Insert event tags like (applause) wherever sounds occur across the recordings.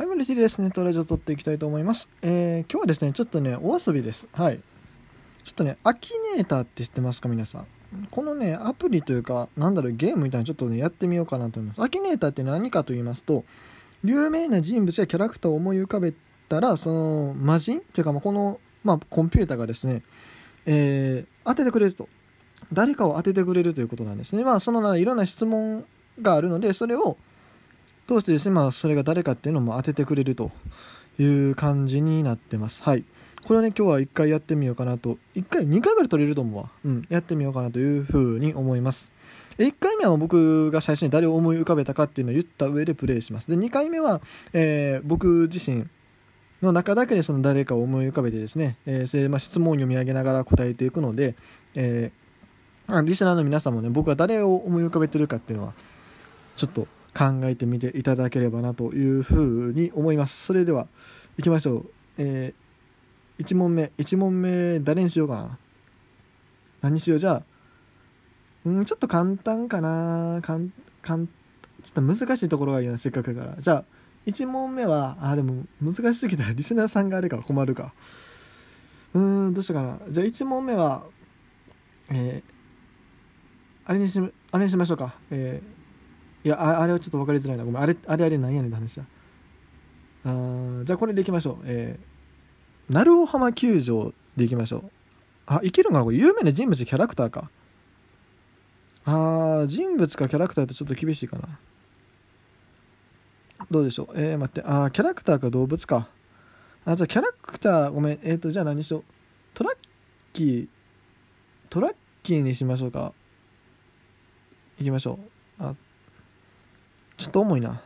はい、マルティです。ネットラジオ撮っていきたいと思います。えー、今日はですね、ちょっとね、お遊びです。はい。ちょっとね、アキネーターって知ってますか皆さん？このね、アプリというか、なんだろう、ゲームみたいなちょっとね、やってみようかなと思います。アキネーターって何かと言いますと、有名な人物やキャラクターを思い浮かべたら、その、魔人っていうか、まあ、この、まあ、コンピューターがですね、えー、当ててくれると。誰かを当ててくれるということなんですね。まあ、そのいろんな質問があるので、それを、通してですね、まあ、それが誰かっていうのも当ててくれるという感じになってます。はい。これはね、今日は1回やってみようかなと。1回、2回ぐらい取れると思うわ。うん。やってみようかなというふうに思います。1回目は僕が最初に誰を思い浮かべたかっていうのを言った上でプレイします。で、2回目は、えー、僕自身の中だけでその誰かを思い浮かべてですね、えー、それまあ、質問を読み上げながら答えていくので、えー、リスナーの皆さんもね、僕は誰を思い浮かべてるかっていうのは、ちょっと考えてみていただければなというふうに思います。それでは行きましょう。えー、1問目。1問目誰にしようかな？何しよう？じゃあんちょっと簡単かな。かんかんちょっと難しいところがいいなせっかくだから。じゃあ1問目はあでも難しすぎたら (laughs) リスナーさんがあれか困るか。うんどうしようかな。じゃあ1問目はえー、あれにしあれにしましょうか。えーいやああれはちょっと分かりづらいな。ごめん。あれあれあれなんやねんって話だ。あじゃあこれでいきましょう。えー、鳴尾浜球場でいきましょう。あいけるんかな？これ。有名な人物キャラクターか。あー人物かキャラクターってちょっと厳しいかな。どうでしょう？えー、待って。あキャラクターか動物か。あじゃあキャラクターごめん。えっ、ー、とじゃあ何しよう？トラッキートラッキーにしましょうか。いきましょう。あちょっと重いな。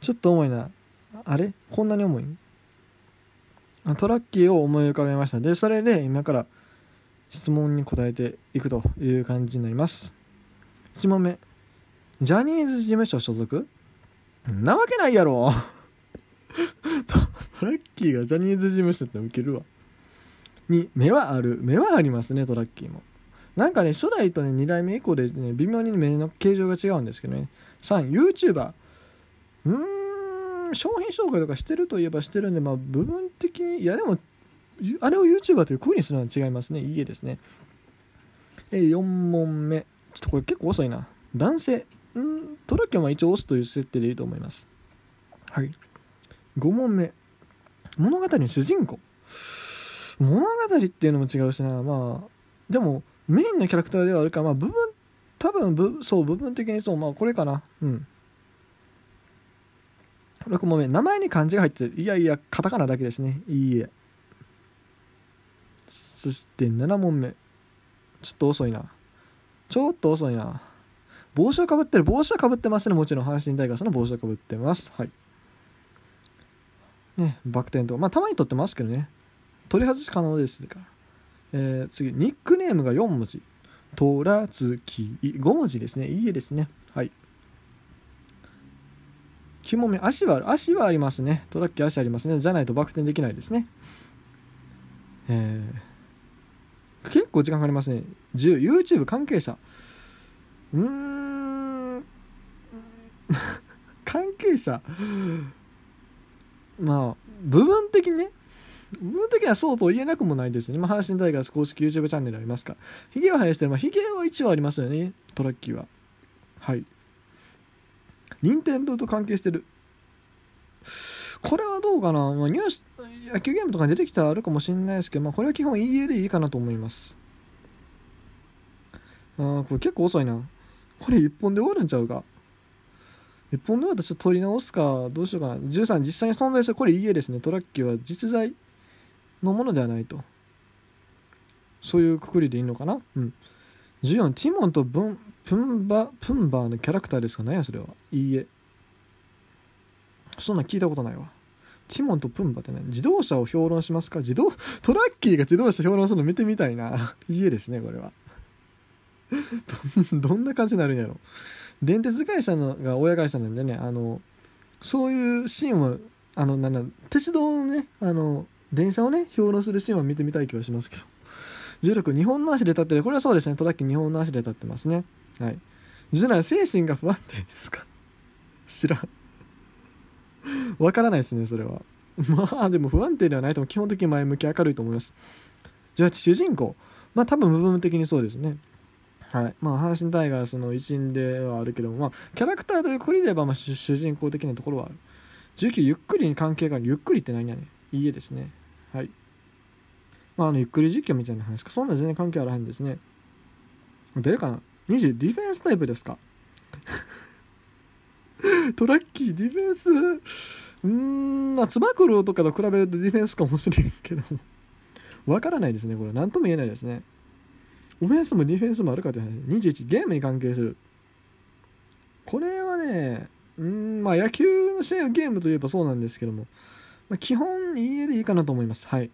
ちょっと重いな。あれ？こんなに重い？トラッキーを思い浮かべました。でそれで今から質問に答えていくという感じになります。1問目。ジャニーズ事務所所属？なわけないやろ。(laughs) トラッキーがジャニーズ事務所ってウケるわ。2目はある。目はありますねトラッキーも。なんかね初代とね2代目以降でね微妙に目の形状が違うんですけどね。3 YouTuber うーん商品紹介とかしてるといえばしてるんでまあ部分的にいやでもあれを YouTuber という声にするのは違いますね。いいえですね。え4問目。ちょっとこれ結構遅いな。男性。うんトラキョンは一応押すという設定でいいと思います。はい。5問目。物語の主人公。物語っていうのも違うしな。まあでもメインのキャラクターではあるから、まあ、部分多分ぶそう部分的にそうまあこれかな。うん。6問目名前に漢字が入ってる。いやいやカタカナだけですね。いいえ。そして7問目。ちょっと遅いな。ちょっと遅いな。帽子をかぶってる。帽子はかぶってますね。もちろん阪神タイガースの帽子をかぶってます。はい。ねバク転とか。まあたまに取ってますけどね。取り外し可能ですから。えー、次。ニックネームが4文字。トラツキ5文字ですね。いいえですね。はい。9問目足はある足はありますね。トラッキー足ありますね。じゃないとバク転できないですね。えー、結構時間かかりますね。10YouTube 関係者。うーん。(laughs) 関係者。まあ部分的にね部分的にはそうと言えなくもないですよね。まあ、阪神タイガース公式 YouTube チャンネルありますから。ヒゲを生やしてる、まあ、ヒゲは一応ありますよね。トラッキーは。はい。任天堂と関係してる。これはどうかな、まあ、ニュース、野球ゲームとかに出てきたらあるかもしれないですけど、まあ、これは基本 EA でいいかなと思います。ああ、これ結構遅いな。これ1本で終わるんちゃうか？1本で終わったら取り直すか、どうしようかな。13、実際に存在する、これ EA ですね。トラッキーは実在のものではないと。そういうくくりでいいのかな？うん。14ティモンとブンプンバプンバーのキャラクターですか何やそれは。いいえ。そんな聞いたことないわ。ティモンとプンバってね自動車を評論しますか？自動トラッキーが自動車評論するの見てみたいな。いいえですねこれは。どんな感じになるんやろ。電鉄会社のが親会社なんでねあのそういうシーンをあのなんだ鉄道のねあの電車をね評論するシーンは見てみたい気はしますけど。16日本の足で立ってる。これはそうですね。トラッキー日本の足で立ってますね。はい。17精神が不安定ですか？知らん。わからないですねそれは。(laughs) まあでも不安定ではないとも基本的に前向き明るいと思います。じゃあ主人公。まあ多分部分的にそうですね。はい。まあ阪神タイガースの一員ではあるけども。まあキャラクターというくりで言えばまあ主人公的なところはある。19ゆっくりに関係がある。ゆっくりって何やねん。いいえですね。はい。まああのゆっくり実況みたいな話か。そんな全然関係あらへんですね。出るかな？20ディフェンスタイプですか？(laughs) トラッキーディフェンス？うーんまあつば九郎とかと比べるとディフェンスかもしれんけど (laughs) わからないですねこれ。何とも言えないですね。オフェンスもディフェンスもあるかって話。21ゲームに関係する。これはねうんまあ野球の試合はゲームといえばそうなんですけども、まあ、基本家でいいかなと思います。はい。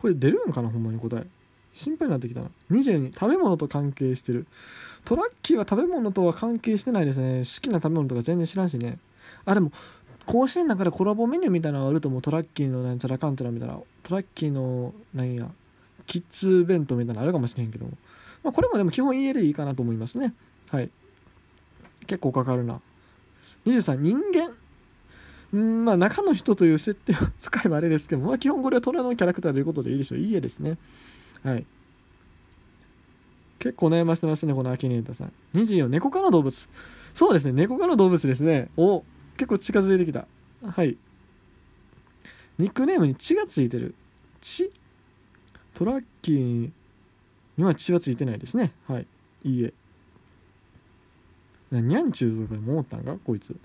これ出るのかなほんまに答え。心配になってきたな。22食べ物と関係してる。トラッキーは食べ物とは関係してないですね。好きな食べ物とか全然知らんしね。あでも甲子園の中でコラボメニューみたいなのあると思う。トラッキーのなんちゃらかんちゃらみたいな。トラッキーのなんや。キッズ弁当みたいなのあるかもしれんけども、まあ、これもでも基本家でいいかなと思いますね。はい。結構かかるな。23人間。うんまあ中の人という設定を使えばあれですけどまあ基本これは虎のキャラクターということでいいでしょう。いい絵ですね。はい。結構悩ませてますねこのアキネータさん。24猫科の動物。そうですね。猫科の動物ですね。お結構近づいてきた。はい。ニックネームに血がついてる。血？トラッキーには血はついてないですね。はい。いいえ。なにゃんちゅうとかでも思ったんか？こいつ。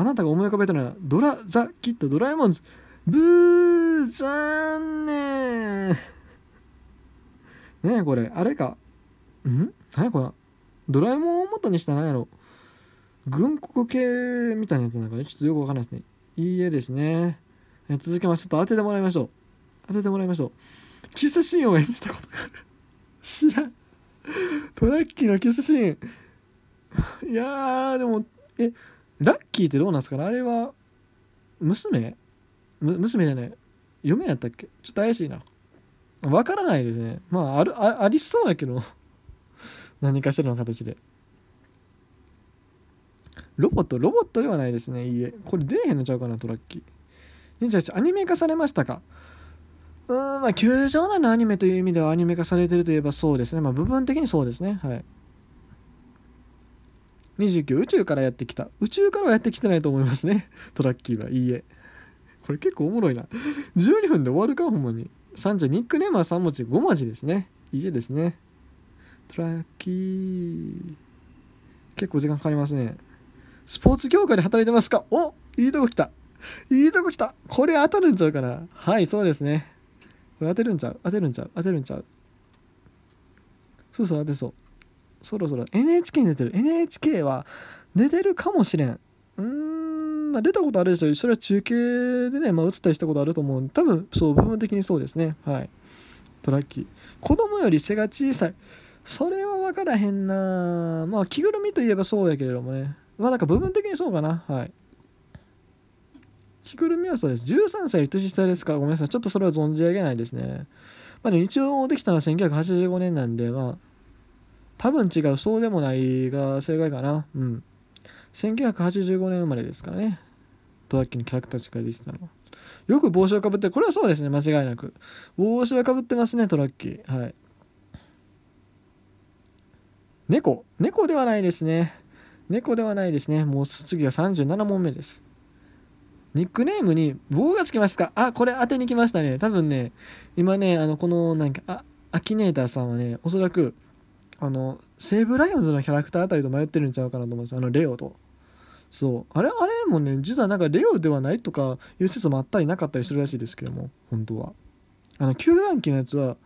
あなたが思い浮かべたのはドラ・ザ・キッド・ドラえもんズブー残念。(laughs) ねえこれあれか。ん？何やこれ？ドラえもんを元にした何やろ。軍国系みたいなやつなんかね。ちょっとよくわかんないですね。いいえですね。続けますちょっと当ててもらいましょう。当ててもらいましょう。キスシーンを演じたことがある。知らん。トラッキーのキスシーン。いやーでもえラッキーってどうなんすかね？あれは娘？む娘じゃない。嫁やったっけ？ちょっと怪しいな。わからないですね。まああるあありそうやけど。(laughs) 何かしらの形で。ロボット？ロボットではないですねいいえこれ出えへんのちゃうかなトラッキー。28アニメ化されましたか？うーんまあ球場内のアニメという意味ではアニメ化されてるといえばそうですね。まあ部分的にそうですね。はい。29宇宙からやってきた。宇宙からはやってきてないと思いますね。(laughs) トラッキーは。いいえ。これ結構おもろいな。12分で終わるかほんまに。30ニックネームは3文字5文字ですね。いいえですね。トラッキー。結構時間かかりますね。スポーツ業界で働いてますか？おいいとこ来た。いいとこ来た。これ当たるんちゃうかな。はいそうですね。これ当てるんちゃう？当てるんちゃう？当てるんちゃう？そうそう当てそう。そろそろ NHK に出てる。NHK は出てるかもしれん。うーんまあ出たことあるでしょそれは中継でねまあ映ったりしたことあると思う多分そう部分的にそうですね。はい。トラッキー。子供より背が小さい。それは分からへんな。まあ着ぐるみといえばそうやけれどもね。まあなんか部分的にそうかな。はい。着ぐるみはそうです。13歳年下ですかごめんなさい。ちょっとそれは存じ上げないですね。まあ、ね、一応できたのは1985年なんでまあ多分違うそうでもないが正解かな。うん。1985年生まれですからね。トラッキーにキャラクターができてたのは。よく帽子をかぶってるこれはそうですね間違いなく。帽子はかぶってますねトラッキー。はい。猫。猫ではないですね。猫ではないですね。もう次が37問目です。ニックネームに棒がつきますかあ、これ当てに来ましたね。多分ね、今ね、あの、この、なんか、あ、アキネーターさんはね、おそらく、あの、西武ライオンズのキャラクターあたりと迷ってるんちゃうかなと思うんですあの、レオと。そう。あれ、あれもね、実はなんかレオではないとかいう説もあったりなかったりするらしいですけども、本当は。あの、球団機のやつは、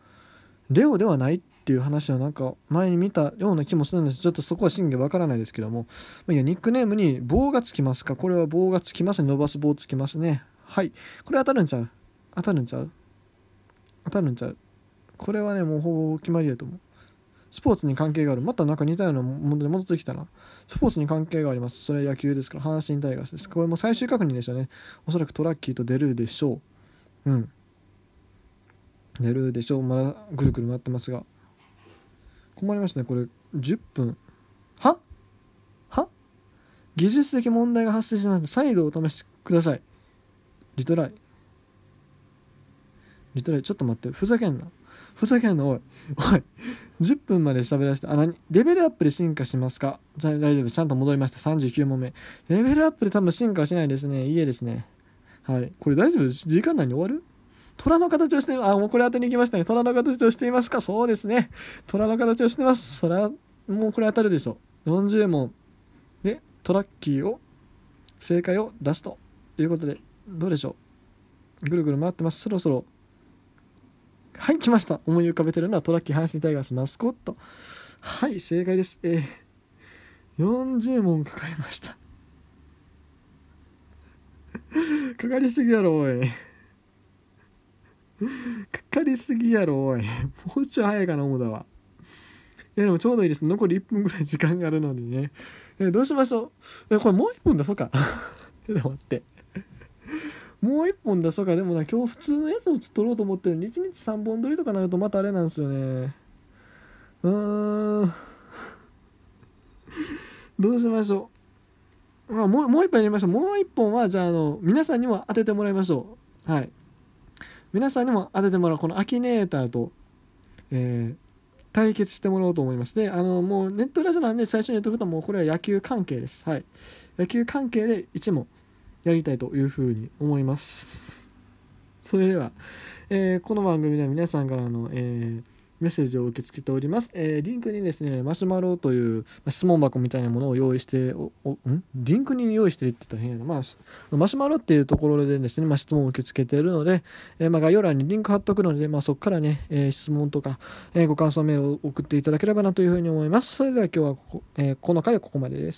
レオではないっていう話はなんか前に見たような気もするんです。ちょっとそこは真偽わからないですけども、いやニックネームに棒がつきますか。これは棒がつきますね伸ばす棒つきますね。はい。これ当たるんちゃう？当たるんちゃう？当たるんちゃう？これはねもうほぼ決まりやと思う。スポーツに関係がある。またなんか似たようなもので戻ってきたな。スポーツに関係があります。それは野球ですから。阪神タイガースです。これも最終確認でしょうね。おそらくトラッキーと出るでしょう。うん。出るでしょう。まだぐるぐる回ってますが。困りましたね。これ10分。は？は？技術的問題が発生します。ので再度お試しください。リトライ。リトライ。ちょっと待って。ふざけんな。ふざけんな。おい。おい。10分まで喋らせてあ何？レベルアップで進化しますか？大丈夫。ちゃんと戻りました。39問目。レベルアップで多分進化しないですね。いいえですね。はい。これ大丈夫？時間内に終わる？虎の形をして、あ、もうこれ当てに行きましたね。虎の形をしていますか？そうですね。虎の形をしてます。それは、もうこれ当たるでしょう。40問。で、トラッキーを、正解を出すということで、どうでしょう？ぐるぐる回ってます。そろそろ、はい、来ました。思い浮かべてるのはトラッキー阪神タイガースマスコット。はい、正解です。えー、40問かかりました。(laughs) かかりすぎやろ、おい。かかりすぎやろ、おい。もうちょい早いかな、思うだわ。いや、でもちょうどいいです。残り1分ぐらい時間があるのにね。えどうしましょう。え、これもう1本出そうか。(laughs) ちょっと待って。もう1本出そうか。でもな、今日普通のやつを撮ろうと思ってるのに、1日3本撮りとかなるとまたあれなんですよね。うーん。(laughs) どうしましょう。まあ、もう、もう一本やりましょう。もう一本は、じゃあ、あの、皆さんにも当ててもらいましょう。はい。皆さんにも当ててもらうこのアキネーターと、えー、対決してもらおうと思いますであのもうネットラジオなんで最初に言っとくともうこれは野球関係ですはい野球関係で1問やりたいというふうに思います (laughs) それでは、えー、この番組では皆さんからの、えーメッセージを受け付けております。えー、リンクにですね、マシュマロという質問箱みたいなものを用意して、おおん？リンクに用意してるって言ったら変やな。まあ、マシュマロっていうところでですね、まあ、質問を受け付けているので、えー、まあ、概要欄にリンク貼っとくので、まあ、そこからね、えー、質問とか、えご感想メールを送っていただければなというふうに思います。それでは今日はここ、えこの回はここまでです。